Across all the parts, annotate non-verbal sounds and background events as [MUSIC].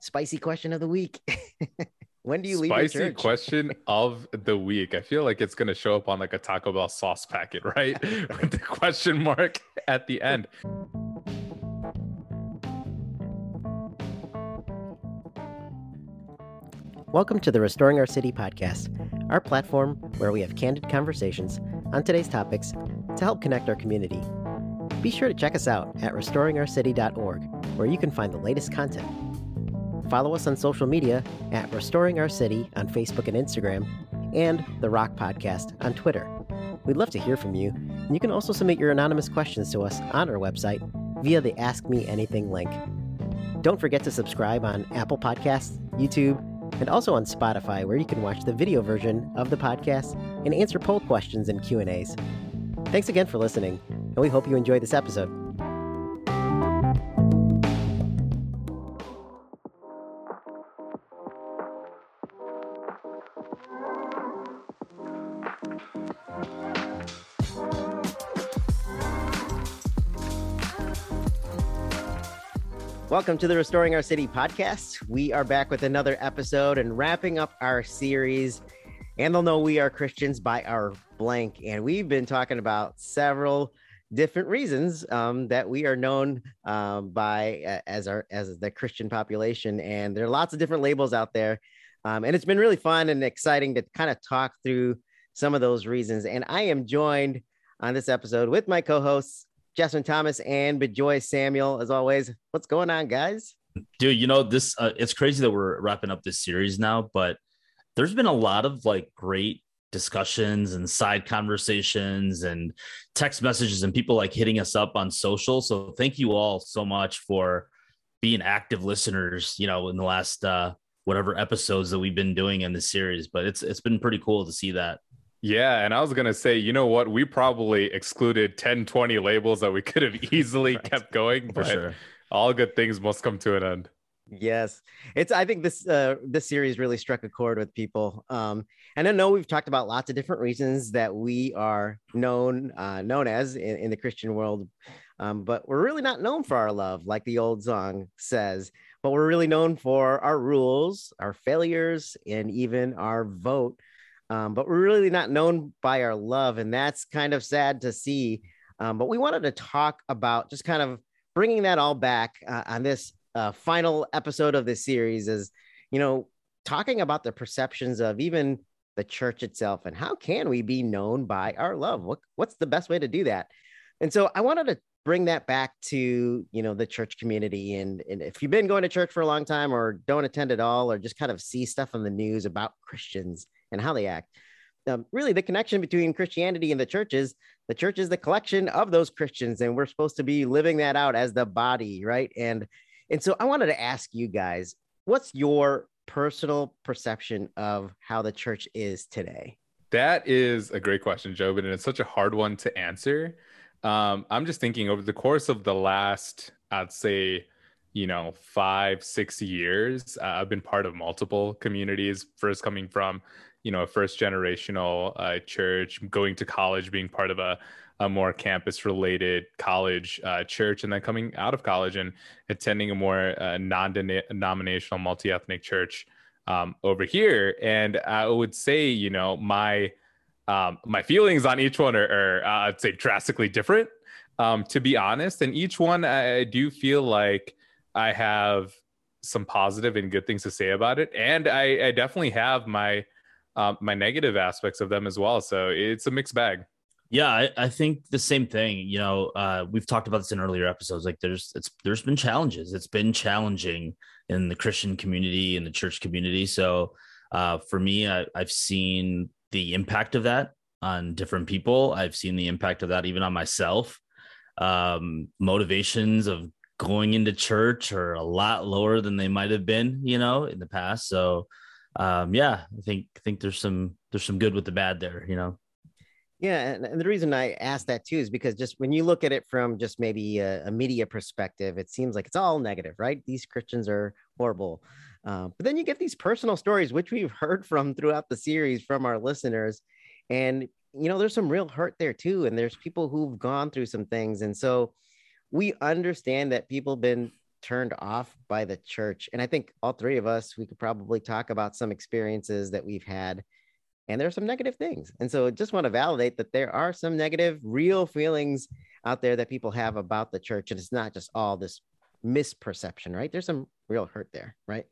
spicy question of the week. [LAUGHS] when do you leave spicy question [LAUGHS] of the week? I feel like it's gonna show up on like a Taco Bell sauce packet, right? [LAUGHS] With the question mark at the end. Welcome to the Restoring Our City podcast, our platform where we have candid conversations on today's topics to help connect our community. Be sure to check us out at restoringourcity.org, where you can find the latest content. Follow us on social media at Restoring Our City on Facebook and Instagram, and The Rock Podcast on Twitter. We'd love to hear from you, and you can also submit your anonymous questions to us on our website via the Ask Me Anything link. Don't forget to subscribe on Apple Podcasts, YouTube, and also on Spotify where you can watch the video version of the podcast and answer poll questions and Q&As. Thanks again for listening, and we hope you enjoyed this episode. Welcome to the Restoring Our City podcast. We are back with another episode and wrapping up our series. And they'll know we are Christians by our blank. And we've been talking about several different reasons um, that we are known um, by uh, as our as the Christian population. And there are lots of different labels out there. Um, and it's been really fun and exciting to kind of talk through some of those reasons. And I am joined on this episode with my co-hosts Jeswin Thomas and Bejoy Samuel. As always, what's going on, guys? Dude, you know this. Uh, it's crazy that we're wrapping up this series now, but there's been a lot of like great discussions and side conversations and text messages and people like hitting us up on social. So thank you all so much for being active listeners. You know, in the last uh, whatever episodes that we've been doing in this series, but it's it's been pretty cool to see that. Yeah, and I was gonna say, you know what? We probably excluded 10, 20 labels that we could have [LAUGHS] easily right. kept going, but sure. all good things must come to an end. Yes, it's. I think this uh, this series really struck a chord with people. Um, and I know we've talked about lots of different reasons that we are known uh, known as in, in the Christian world, um, but we're really not known for our love, like the old song says. But we're really known for our rules, our failures, and even our vote um, but we're really not known by our love, and that's kind of sad to see. Um, but we wanted to talk about just kind of bringing that all back uh, on this uh, final episode of this series, is you know talking about the perceptions of even the church itself and how can we be known by our love? What what's the best way to do that? And so I wanted to bring that back to you know the church community and, and if you've been going to church for a long time or don't attend at all or just kind of see stuff on the news about christians and how they act. Um, really, the connection between Christianity and the church is the church is the collection of those Christians, and we're supposed to be living that out as the body, right? And and so I wanted to ask you guys, what's your personal perception of how the church is today? That is a great question, Joe, and it's such a hard one to answer. Um, I'm just thinking over the course of the last, I'd say, you know, five, six years, uh, I've been part of multiple communities. First, coming from you know a first generational uh, church going to college being part of a, a more campus related college uh, church and then coming out of college and attending a more uh, non-denominational multi-ethnic church um, over here. And i would say you know my um, my feelings on each one are, are uh, i'd say drastically different. Um, to be honest and each one i do feel like i have some positive and good things to say about it. And i, I definitely have my uh, my negative aspects of them as well. So it's a mixed bag. Yeah, I, I, think the same thing. You know, uh, we've talked about this in earlier episodes. Like, there's it's there's been challenges. It's been challenging in the Christian community and the church community. So, uh, for me, I, I've seen the impact of that on different people. I've seen the impact of that even on myself. Um, motivations of going into church are a lot lower than they might have been, you know, in the past. So, um, yeah, I think I think there's some there's some good with the bad there, you know. Yeah, and, the reason I asked that too is because just when you look at it from just maybe a, a media perspective, it seems like it's all negative, right? These Christians are horrible. Uh, but then you get these personal stories, which we've [LAUGHS] heard from throughout the series from our listeners, and you know there's some real hurt there too, and there's people who've gone through some things, and so we understand that people have been turned off by the church. And I think all three of us, we could probably talk about some experiences that we've had. And there are some negative things. And so just want to validate that there are some negative, real feelings out there that people have about the church. And it's not just all this misperception, right? There's some real hurt there, right?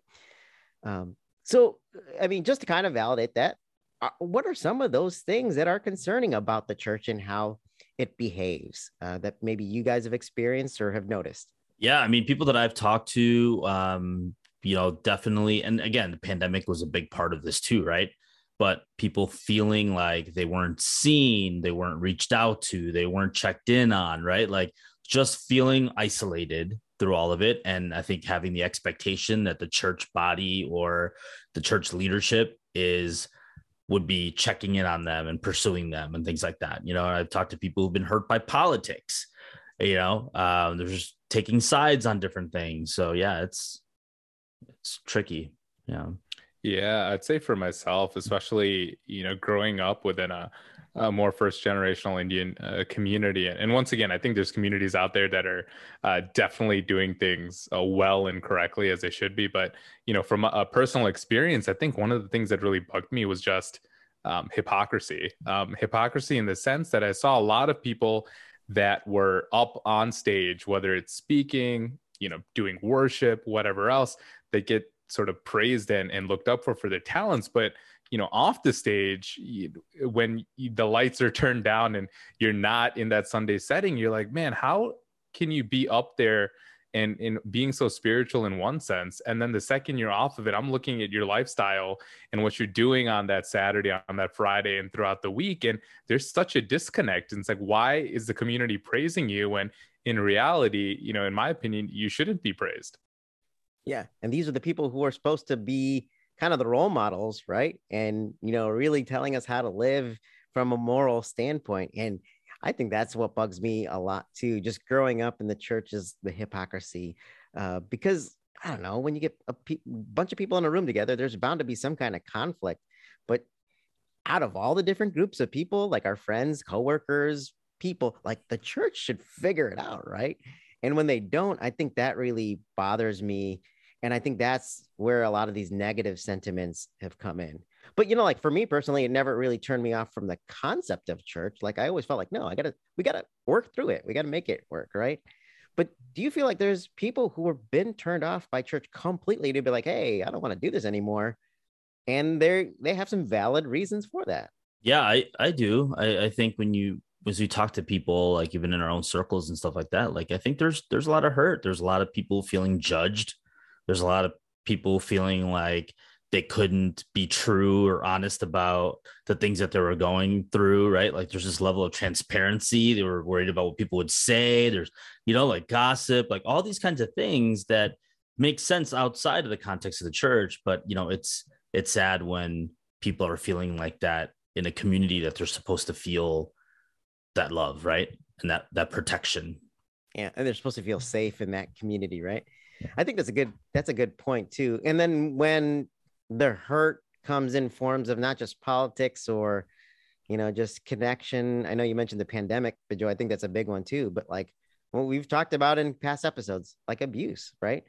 Um, so, I mean, just to kind of validate that, uh, what are some of those things that are concerning about the church and how it behaves uh, that maybe you guys have experienced or have noticed? Yeah, I mean, people that I've talked to, um, you know, definitely, and again, the pandemic was a big part of this too, right? But people feeling like they weren't seen, they weren't reached out to, they weren't checked in on, right? Like just feeling isolated through all of it. And I think having the expectation that the church body or the church leadership is would be checking in on them and pursuing them and things like that. You know, I've talked to people who've been hurt by politics. You know, um, they're just taking sides on different things. So yeah, it's it's tricky. Yeah. Yeah, I'd say for myself, especially you know, growing up within a, a more first generational Indian uh, community, and once again, I think there's communities out there that are uh, definitely doing things uh, well and correctly as they should be. But you know, from a, a, personal experience, I think one of the things that really bugged me was just um, hypocrisy. Um, hypocrisy in the sense that I saw a lot of people that were up on stage, whether it's speaking, you know, doing worship, whatever else, they get sort of praised and, and looked up for for their talents. But, you know, off the stage, when the lights are [LAUGHS] turned down and you're not in that Sunday setting, you're like, man, how can you be up there and in being so spiritual in one sense and then the second you're off of it i'm looking at your lifestyle and what you're doing on that saturday on that friday and throughout the week and there's such a disconnect and it's like why is the community praising you when in reality you know in my opinion you shouldn't be praised? Yeah and these are the people who are supposed to be kind of the role models right? And you know really telling us how to live from a moral standpoint and I think that's what bugs me a lot too. Just growing up in the church is the hypocrisy, uh, because I don't know when you get a pe- bunch of people in a room together, there's bound to be some kind of conflict. But out of all the different groups of people, like our friends, coworkers, people, like the church should figure it out, right? And when they don't, I think that really bothers me. And I think that's where a lot of these negative sentiments have come in but you know like for me personally it never really turned me off from the concept of church like i always felt like no i gotta we gotta work through it we gotta make it work right? But do you feel like there's people who have been turned off by church completely to be like hey i don't want to do this anymore and they're they have some valid reasons for that? Yeah i i do. I i think when you as we talk to people like even in our own circles and stuff like that like i think there's there's a lot of hurt. There's a lot of people feeling judged. There's a lot of people feeling like they couldn't be true or honest about the things that they were going through, right? Like there's this level of transparency. They were worried about what people would say. There's, you know, like gossip, like all these kinds of things that make sense outside of the context of the church. But you know, it's it's sad when people are feeling like that in a community that they're supposed to feel that love, right? And that that protection. Yeah, and they're supposed to feel safe in that community, right? I think that's a good that's a good point too. And then when the hurt comes in forms of not just politics or you know just connection. I know you mentioned the pandemic but joe i think that's a big one too but like what we've talked about in past episodes like abuse right?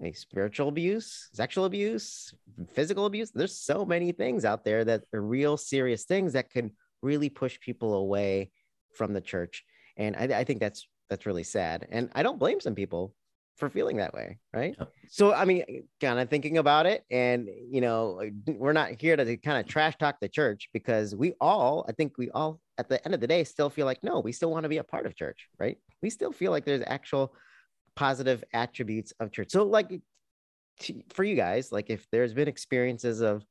Like spiritual abuse sexual abuse physical abuse there's so many things out there that are real serious things that can really push people away from the church. And i, I think that's that's really sad. And i don't blame some people for feeling that way, right? Yep. So, I mean, kind of thinking about it, and you know, we're not here to kind of trash talk the church because we all, I think we all, at the end of the day, still feel like no, we still want to be a part of church, right? We still feel like there's actual positive attributes of church. So, like, for you guys, like, if there's been experiences of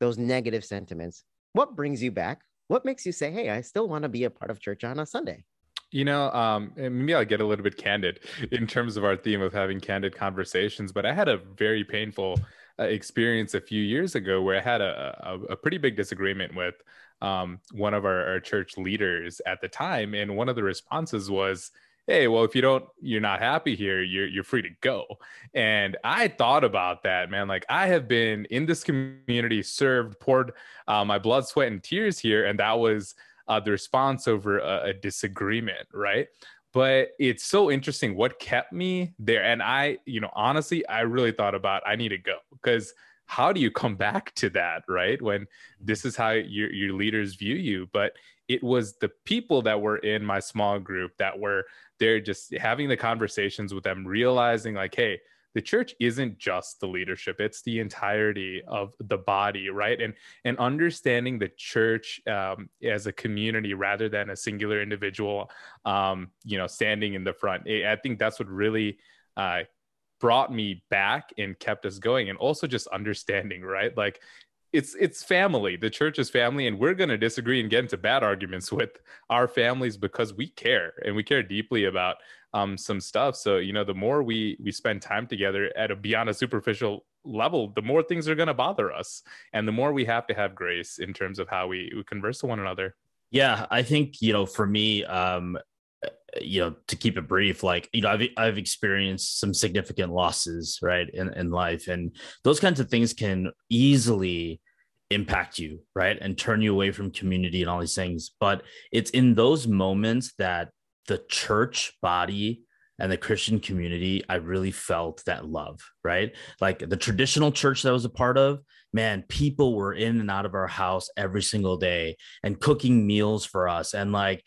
those negative sentiments, what brings you back? What makes you say, hey, I still want to be a part of church on a Sunday? You know, um, maybe I'll get a little bit candid [LAUGHS] in terms of our theme of having candid conversations, but I had a very painful uh, experience a few years ago where I had a, a, a pretty big disagreement with um, one of our, our, church leaders at the time. And one of the responses was, Hey, well, if you don't, you're not happy here, you're, you're free to go. And I thought about that, man. Like I have been in this community, served, poured uh, my blood, sweat, and tears here. And that was uh, the response over a, a disagreement, right? but it's so interesting what kept me there. And i you know honestly i really thought about i need to go because how do you come back to that right? When this is how your, your leaders view you. But it was the people that were in my small group that were there just having the conversations with them realizing like hey the church isn't just the leadership it's the entirety of the body right? And and understanding the church um, as a community rather than a singular individual um, you know standing in the front i think that's what really uh, brought me back and kept us going and also just understanding right? Like it's it's family. The church is family and we're going to disagree and get into bad arguments [LAUGHS] with our families because we care and we care deeply about um, some stuff. So you know the more we we spend time together at a beyond a superficial level the more things are going to bother us and the more we have to have grace in terms of how we, we converse to one another. Yeah i think you know for me um you know to keep it brief like you know i've i've experienced some significant losses right in, in life and those kinds of things can easily impact you right and turn you away from community and all these things. But it's in those moments that the church body and the christian community i really felt that love right? Like the traditional church that I was a part of man people were in and out of our house every single day and cooking meals for us and like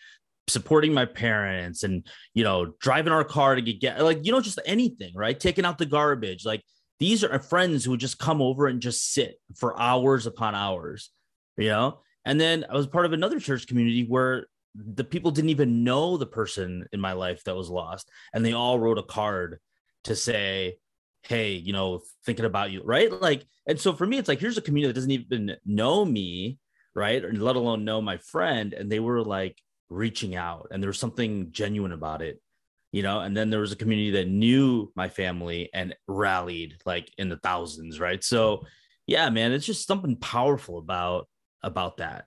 supporting my parents and you know driving our car to get, like you know just anything right? Taking out the garbage. Like these are friends who would just come over and just sit for hours upon hours you know? And then i was part of another church community where the people didn't even know the person in my life that was lost and they all wrote a card to say hey you know thinking about you right? Like and so for me it's like here's a community that doesn't even know me right? And let alone know my friend and they were like reaching out and there was something genuine about it you know? And then there was a community that knew my family and rallied like in the thousands right? So yeah man it's just something powerful about about that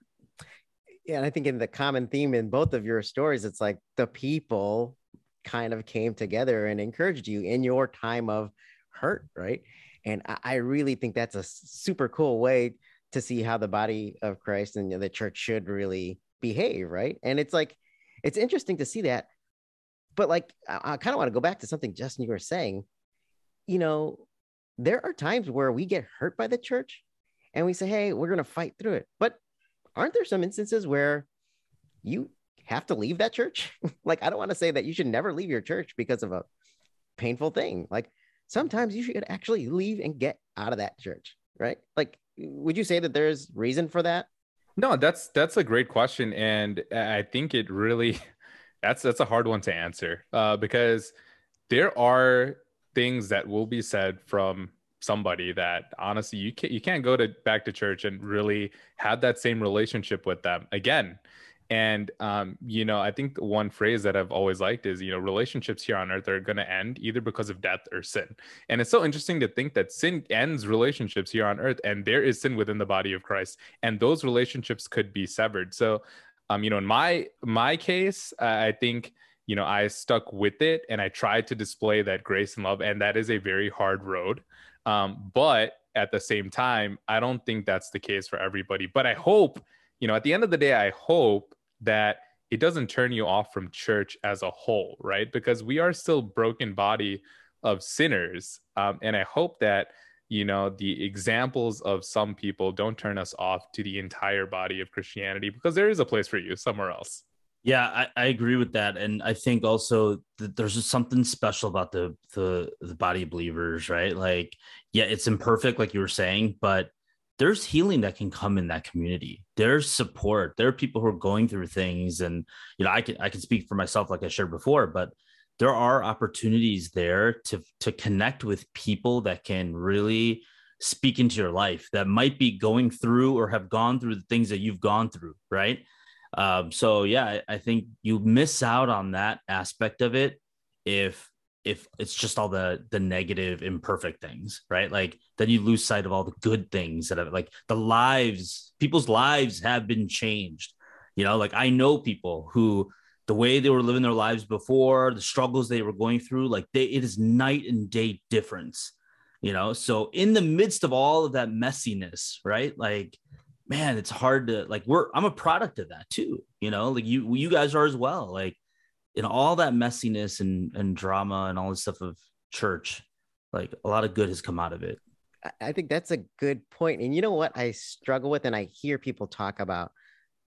and i think in the common theme in both of your stories it's like the people kind of came together and encouraged you in your time of hurt right and i, really think that's a super cool way to see how the body of christ and the church should really behave, right? And it's like, it's interesting to see that. But like, I, I kind of want to go back to something Jeswin you were saying. You know, there are times where we get hurt by the church and we say, hey, we're going to fight through it. But aren't there some instances where you have to leave that church? [LAUGHS] like, I don't want to say that you should never leave your church because of a painful thing. Like, sometimes you should actually leave and get out of that church, right? Like, would you say that there's reason for that? No, that's that's a great question, and I think it really [LAUGHS] that's that's a hard one to answer uh, because there are things that will be said from somebody that honestly you can't you can't go to back to church and really have that same relationship with them again and um, you know, I think one phrase that I've always liked is, you know, relationships here on earth are going to end either because of death or sin. And it's so interesting to think that sin ends relationships here on earth, and there is sin within the body of Christ, and those relationships could be severed. So, um, you know, in my my case, I think you know I stuck with it and I tried to display that grace and love, and that is a very hard road. Um, but at the same time, I don't think that's the case for everybody. But I hope you know, at the end of the day, I hope that it doesn't turn you off from church as a whole, right? Because we are still broken body of sinners, um, and I hope that you know the examples of some people don't turn us off to the entire body of Christianity because there is a place for you somewhere else. Yeah, I, I agree with that, and I think also that there's just something special about the the the body believers, right? Like, yeah, it's imperfect, like you were saying, but there's healing that can come in that community. There's support. There are people who are going through things. And you know i can i can speak for myself like i shared before but there are opportunities there to to connect with people that can really speak into your life that might be going through or have gone through the things that you've gone through right um, so yeah I, I think you miss out on that aspect of it if if it's just all the the negative imperfect things right? Like then you lose sight of all the good things that have like the lives people's lives have been changed. You know like i know people who the way they were living their lives before the struggles they were going through like they it is night and day difference you know? So in the midst of all of that messiness right? Like man it's hard to like we're i'm a product of that too you know like you you guys are as well like in all that messiness and and drama and all this stuff of church, like a lot of good has come out of it. I think that's a good point. And you know what I struggle with, and I hear people talk about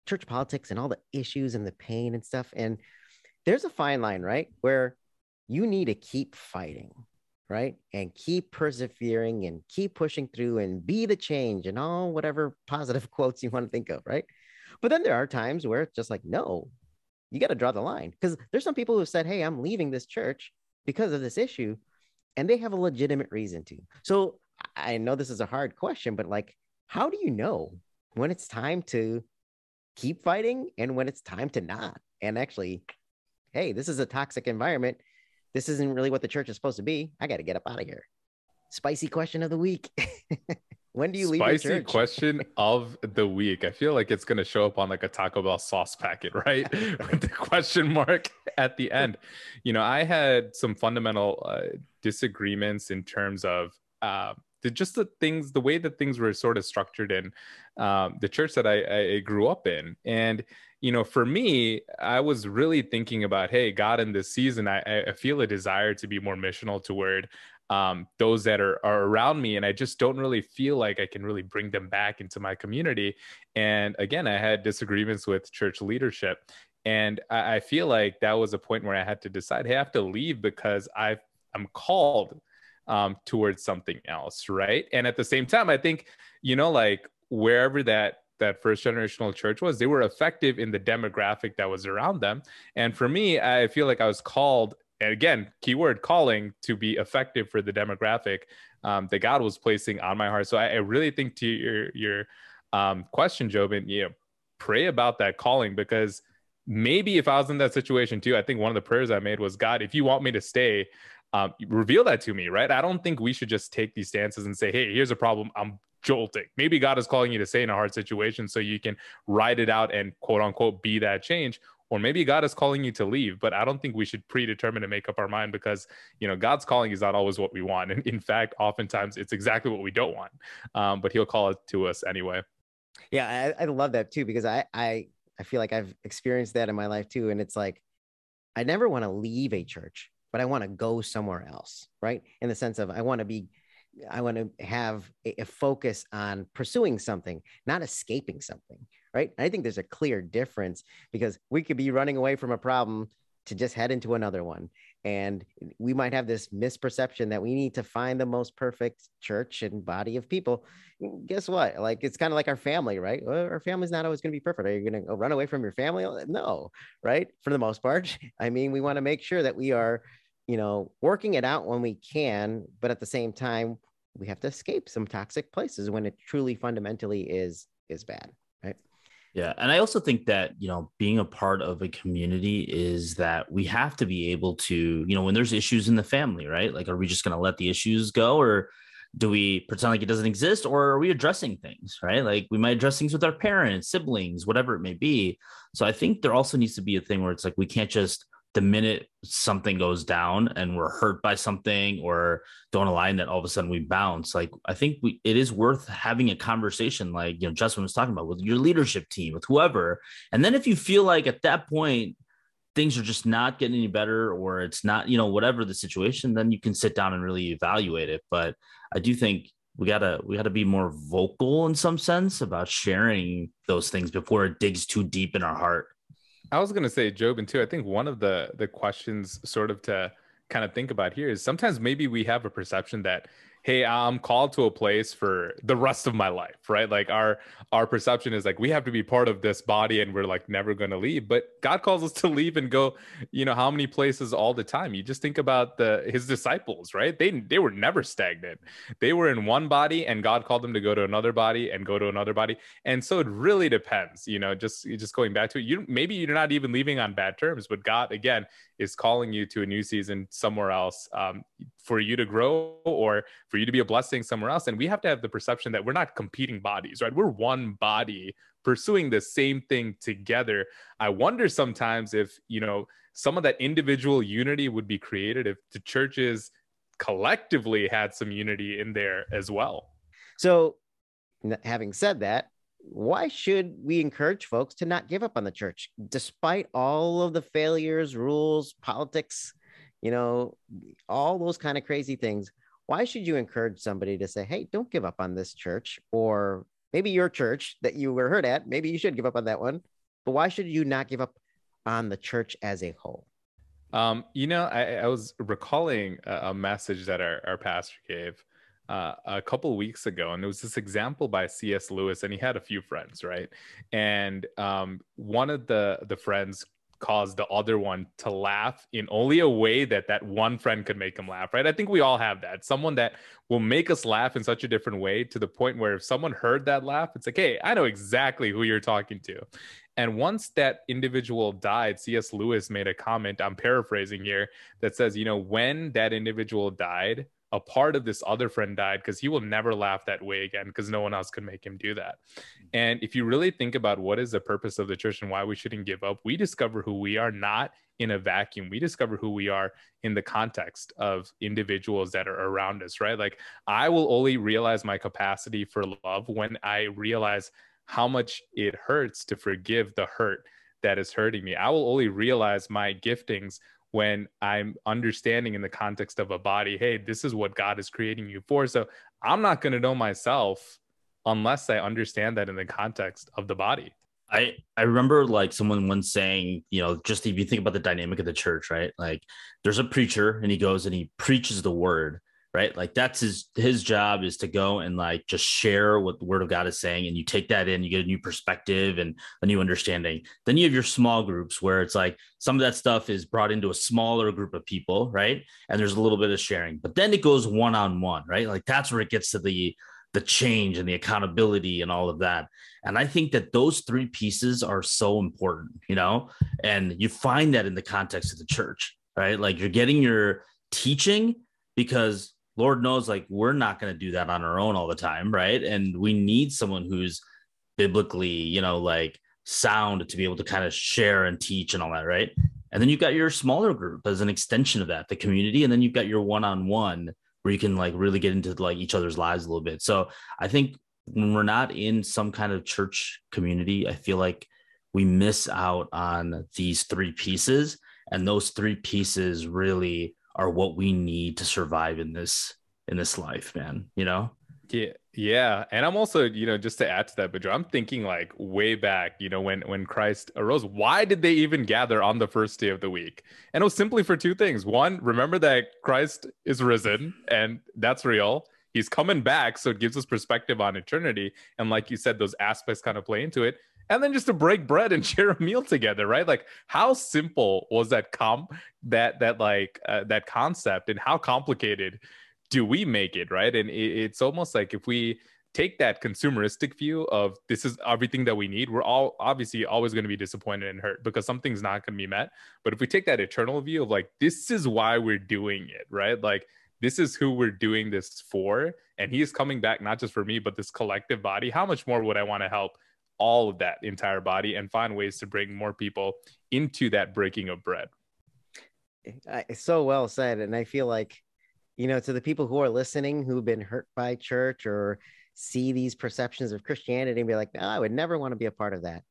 church politics and all the issues and the pain and stuff. And there's a fine line, right? Where you need to keep fighting, right? And keep persevering and keep pushing through and be the change and all whatever positive [LAUGHS] quotes you want to think of, right? But then there are times where it's just like, no, you got to draw the line because there's some people who said, hey, I'm leaving this church because of this issue. And they have a legitimate reason to. So I know this is a hard question, but like, how do you know when it's time to keep fighting and when it's time to not? And actually, hey, this is a toxic environment. This isn't really what the church is supposed to be. I got to get up out of here. Spicy question of the week. [LAUGHS] when do you leave Spicy church? question [LAUGHS] of the week. I feel like it's going to show up on like a Taco Bell sauce packet, right? [LAUGHS] With the question mark at the end. You know, I had some fundamental uh, disagreements in terms of uh, the, just the things, the way that things were sort of structured in um, the church that I, I grew up in. And, you know, for me, I was really thinking about, hey, God, in this season, I, I feel a desire to be more missional toward um, those that are, are around me. And I just don't really feel like I can really bring them back into my community. And again, I had disagreements with church leadership. And I, I feel like that was a point where I had to decide, hey, I have to leave because I I'm called um, towards something else, right? And at the same time, I think you know, like wherever that that first generational church was, they were effective in the demographic that was around them. And for me, I feel like I was called, and again, keyword calling to be effective for the demographic um, that God was placing on my heart. So I, I really think to your your um, question, Jobin, you know, pray about that calling because maybe if I was in that situation too, I think one of the prayers I made was, God, if you want me to stay, um, reveal that to me, right? I don't think we should just take these stances and say, hey, here's a problem. I'm jolting. Maybe God is calling you to say in a hard situation so you can ride it out and quote unquote be that change. Or maybe God is calling you to leave, but I don't think we should predetermine to make up our mind because, you know, God's calling is not always what we want. And in fact, oftentimes it's exactly what we don't want. Um, but he'll call it to us anyway. Yeah, I, I love that too, because I, I, I feel like I've experienced that in my life too. And it's like, I never want to leave a church but I want to go somewhere else, right? In the sense of I want to be, I want to have a, a, focus on pursuing something, not escaping something, right? And I think there's a clear difference because we could be running away from a problem to just head into another one. And we might have this misperception that we need to find the most perfect church and body of people. Guess what? Like it's kind of like our family, right? Well, our family's not always going to be perfect. Are you going to run away from your family? No, right? For the most part. [LAUGHS] I mean, we want to make sure that we are you know, working it out when we can, but at the same time, we have to escape some toxic places when it truly fundamentally is is bad, right? Yeah, and I also think that, you know, being a part of a community is that we have to be able to, you know, when there's issues in the family, right? Like are we just going to let the issues go or do we pretend like it doesn't exist or are we addressing things right like we might address things with our parents siblings whatever it may be so i think there also needs to be a thing where it's like we can't just the minute something goes down and we're hurt by something or don't align that all of a sudden we bounce. Like i think we it is worth having a conversation like you know Jeswin was talking about with your leadership team with whoever. And then if you feel like at that point things are just not getting any better or it's not you know whatever the situation then you can sit down and really evaluate it. But i do think we gotta we gotta be more vocal in some sense about sharing those things before it digs too deep in our heart I was gonna say Jobin too. I think one of the the questions sort of to kind of think about here is sometimes maybe we have a perception that hey i'm called to a place for the rest of my life right? Like our our perception is like we have to be part of this body and we're like never going to leave. But god calls us to leave and go you know how many places all the time? You just think about the his disciples right? They they were never stagnant. They were in one body and god called them to go to another body and go to another body. And so it really depends you know just just going back to it. You maybe you're not even leaving on bad terms but god again is calling you to a new season somewhere else um, for you to grow or for you to be a blessing somewhere else. And we have to have the perception that we're not competing bodies, right? We're one body pursuing the same thing together. I wonder sometimes if, you know, some of that individual unity would be created if the churches collectively had some unity in there as well. So, having said that, why should we encourage folks to not give up on the church despite all of the failures, rules, politics, you know, all those kind of crazy things? Why should you encourage somebody to say, hey, don't give up on this church or maybe your church that you were hurt at? Maybe you should give up on that one. But why should you not give up on the church as a whole? Um, you know, I, I was recalling a, a, message that our, our pastor gave uh, a couple weeks ago, and it was this example by C.S. Lewis, and he had a few friends, right? And um, one of the the friends caused the other one to laugh in only a way that that one friend could make him laugh right i think we all have that someone that will make us laugh in such a different way to the point where if someone heard that laugh it's like hey i know exactly who you're talking to and once that individual died, C.S. Lewis made a comment, I'm paraphrasing here, that says, you know, when that individual died, a part of this other friend died because he will never laugh that way again because no one else could make him do that. Mm-hmm. And if you really think about what is the purpose of the church and why we shouldn't give up, we discover who we are not in a vacuum. We discover who we are in the context of individuals that are around us, right? Like I will only realize my capacity for love when I realize how much it hurts to forgive the hurt that is hurting me. I will only realize my giftings when I'm understanding in the context of a body, hey, this is what God is creating you for. So I'm not going to know myself unless I understand that in the context of the body. I I remember like someone once saying, you know, just if you think about the dynamic of the church, right? Like there's a preacher and he goes and he preaches the word right? Like that's his his job is to go and like just share what the word of God is saying, and you take that in, you get a new perspective and a new understanding. Then you have your small groups where it's like some of that stuff is brought into a smaller group of people, right? And there's a little bit of sharing, but then it goes one on one, right? Like that's where it gets to the the change and the accountability and all of that. And I think that those three pieces are so important, you know, and you find that in the context of the church, right? Like you're getting your teaching because Lord knows, like, we're not going to do that on our own all the time, right? And we need someone who's biblically, you know, like sound to be able to kind of share and teach and all that, right? And then you've got your smaller group as an extension of that, the community. And then you've got your one on one where you can like really get into like each other's lives a little bit. So I think when we're not in some kind of church community, I feel like we miss out on these three pieces. And those three pieces really are what we need to survive in this in this life, man. You know? Yeah, yeah. And I'm also, you know, just to add to that, but I'm thinking like way back, you know, when when Christ arose, why did they even gather on the first day of the week? And it was simply for two things. One, remember that Christ is risen and that's real. He's coming back, so it gives us perspective on eternity. And like you said, those aspects kind of play into it and then just to break bread and [LAUGHS] share a meal together right? Like how simple was that com that that like uh, that concept and how complicated do we make it right? And it, it's almost like if we take that consumeristic view of this is everything that we need we're all obviously always going to be disappointed and hurt because something's not going to be met. But if we take that eternal view of like this is why we're doing it right? Like this is who we're doing this for and he is coming back not just for me but this collective body how much more would i want to help all of that entire body and find ways to bring more people into that breaking of bread. Eh, it's so well said. And I feel like, you know, to the people who are listening who've been hurt by church or see these perceptions of Christianity and be like, I would never want to be a part of that.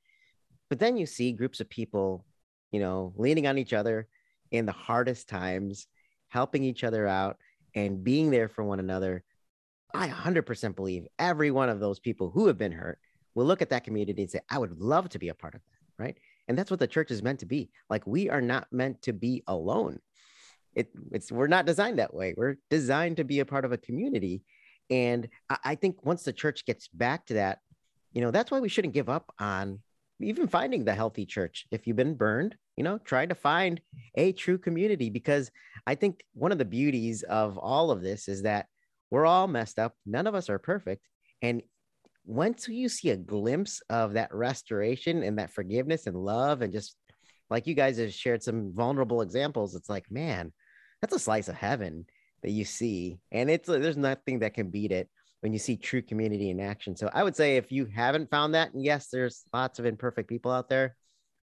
But then you see groups of people, you know, leaning on each other in the hardest times, helping each other out and being there for one another. I 100% believe every one of those people who have been hurt will look at that community and say, I would love to be a part of that. Right. And that's what the church is meant to be. Like we are not meant to be alone. It, it's we're not designed that way. We're designed to be a part of a community. And I, I think once the church gets back to that, you know, that's why we shouldn't give up on even finding the healthy church. If you've been burned, you know, try to find a true community because I think one of the beauties of all of this is that we're all messed up. None of us are perfect. And once you see a glimpse of that restoration and that forgiveness and love and just like you guys have shared some vulnerable examples it's like man that's a slice of heaven that you see. And it's uh, there's nothing that can beat it when you see true community in action. So i would say if you haven't found that and yes there's lots of imperfect people out there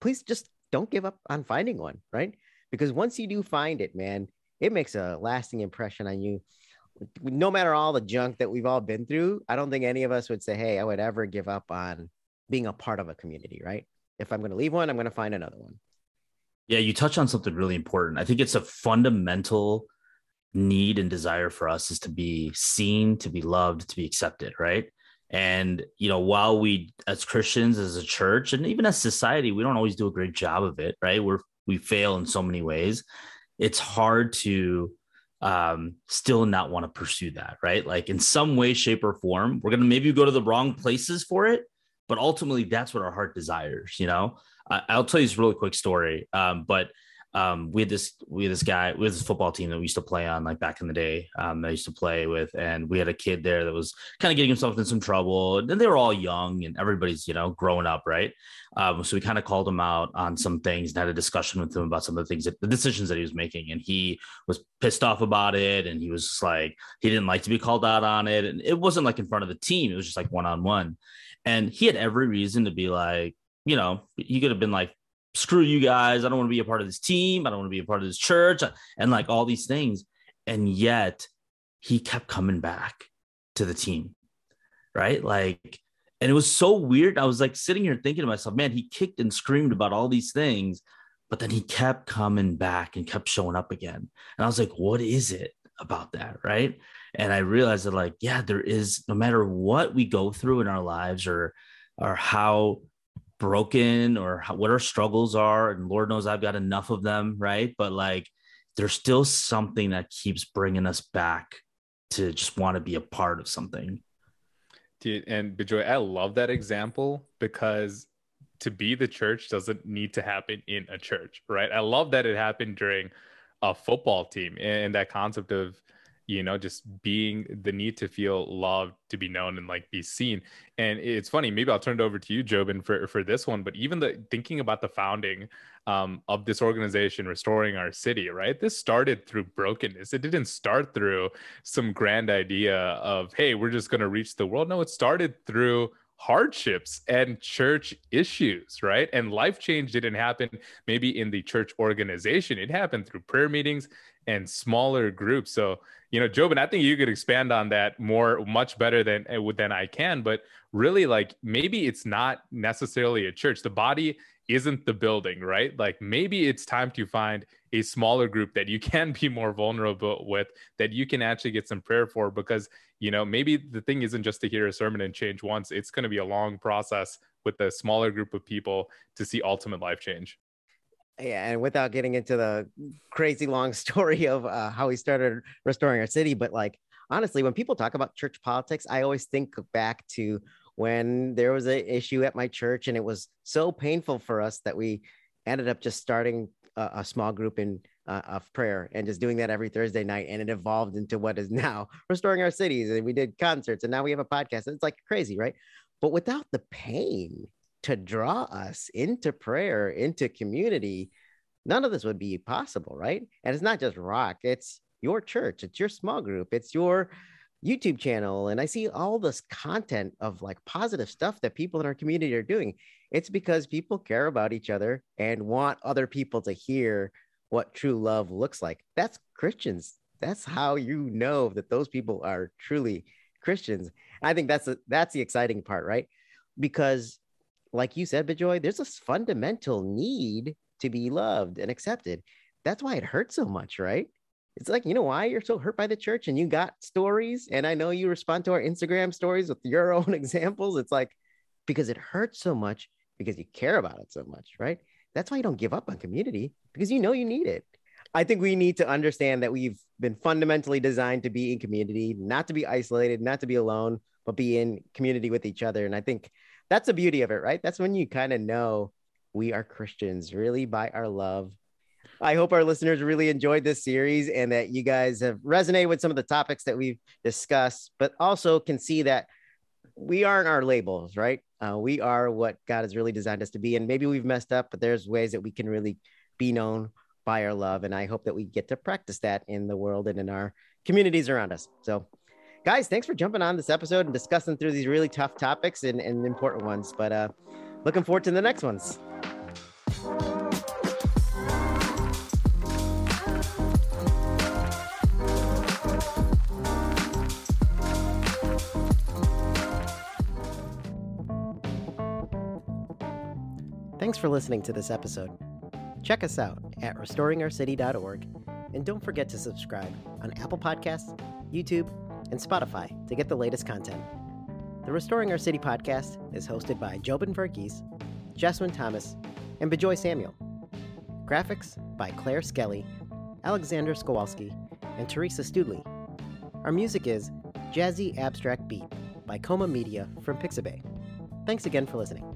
please just don't give up on finding one right? Because once you do find it man it makes a lasting impression on you no matter all the junk that we've all been through, I don't think any of us would say, Hey, I would ever give up on being a part of a community, right? If I'm going to leave one, I'm going to find another one. Yeah, you touch on something really important. I think it's a fundamental need and desire for us is to be seen, to be loved, to be accepted, right? And you know, while we as Christians, as a church, and even as society, we don't always do a great job of it, right? We're we fail in so many ways. It's hard to um, still not want to pursue that, right? Like in some way, shape, or form, we're gonna maybe go to the wrong places for it, but ultimately, that's what our heart desires. You know, I'll tell you this really quick story. Um, but um, we had this we had this guy had this football team that we used to play on like back in the day um, that I used to play with, and we had a kid there that was kind of getting himself in some trouble. And they were all young, and everybody's you know growing up, right? Um, so we kind of called him out on some things and had a discussion with him about some of the things that the decisions that he was making, and he was pissed off about it, and he was just like he didn't like to be called out on it, and it wasn't like in front of the team; it was just like one on one, and he had every reason to be like you know, he could have been like, screw you guys. I don't want to be a part of this team. I don't want to be a part of this church and like all these things. And yet he kept coming back to the team. Right. Like, and it was so weird. I was like sitting here thinking to myself, man, he kicked and screamed about all these things, but then he kept coming back and kept showing up again. And I was like, what is it about that? Right. And I realized that, like, yeah, there is no matter what we go through in our lives or, or how broken or how, what our struggles are and lord knows i've got enough of them right but like there's still something that keeps bringing us back to just want to be a part of something Dude, and Bejoy, I love that example because to be the church doesn't need to happen in a church, right? I love that it happened during a football team and that concept of you know just being the need to feel loved to be known and like be seen. And it's funny maybe i'll turn it over to you jobin for for this one but even the thinking about the founding um, of this organization restoring our city right? This started through brokenness. It didn't start through some grand idea of hey we're just going to reach the world. No it started through hardships and church issues, right? And life change didn't happen maybe in the church organization. It happened through prayer meetings and smaller groups. So, you know, Jobin, I think you could expand on that more, much better than eh, than I can. But really, like maybe it's not necessarily a church. The body isn't the building, right? Like maybe it's time to find a smaller group that you [LAUGHS] can be more vulnerable with, that you can actually get some prayer for, because you know maybe the thing isn't just to hear a sermon and change once. It's going to be a long process with a smaller group of people to see ultimate life change yeah, and without getting into the crazy long [LAUGHS] story of uh, how we started restoring our city, but like honestly, when people talk about church politics, I always think back to when there was an issue at my church, and it was so painful for us that we ended up just starting a, a small group in uh, of prayer and just doing that every Thursday night, and it evolved into what is now [LAUGHS] restoring our cities, and we did concerts, and now we have a podcast. It's like crazy, right? But without the pain to draw us into prayer, into community, none of this would be possible, right? And it's not just rock, it's your church, it's your small group, it's your YouTube channel. And I see all this content of like positive stuff that people in our community are doing. It's because people care about each other and want other people to hear what true love looks like. That's Christians. That's how you know that those people are truly Christians. I think that's a, that's the exciting part, right? Because like you said, Bejoy, there's a fundamental need to be loved and accepted. That's why it hurts so much, right? It's like, you know why you're so hurt by the church and you got stories. And I know you respond to our Instagram stories with your [LAUGHS] own examples. It's like, because it hurts so much because you care about it so much, right? That's why you don't give up on community because you know you need it. I think we need to understand that we've been fundamentally designed to be in community, not to be isolated, not to be alone, but be in community with each other. And I think that's the beauty of it, right? That's when you kind of know we are Christians really by our love. I hope our listeners really enjoyed this series and that you guys have resonated with some of the topics that we've discussed, but also can see that we aren't our labels, right? Uh, we are what God has really designed us to be. And maybe we've messed up, but there's ways that we can really be known by our love. And I hope that we get to practice that in the world and in our communities around us. So guys, thanks for jumping on this episode and discussing through these really tough topics and, and important ones. But uh, looking forward to the next ones. Thanks for listening to this episode. Check us out at restoringourcity.org and don't forget to subscribe on Apple Podcasts, YouTube, and Spotify to get the latest content. The Restoring Our City podcast is hosted by Jobin Verghese, Jeswin Thomas, and Bejoy Samuel. Graphics by Claire Skelly, Alexander Skowalski, and Teresa Studley. Our music is Jazzy Abstract Beat by Coma Media from Pixabay. Thanks again for listening.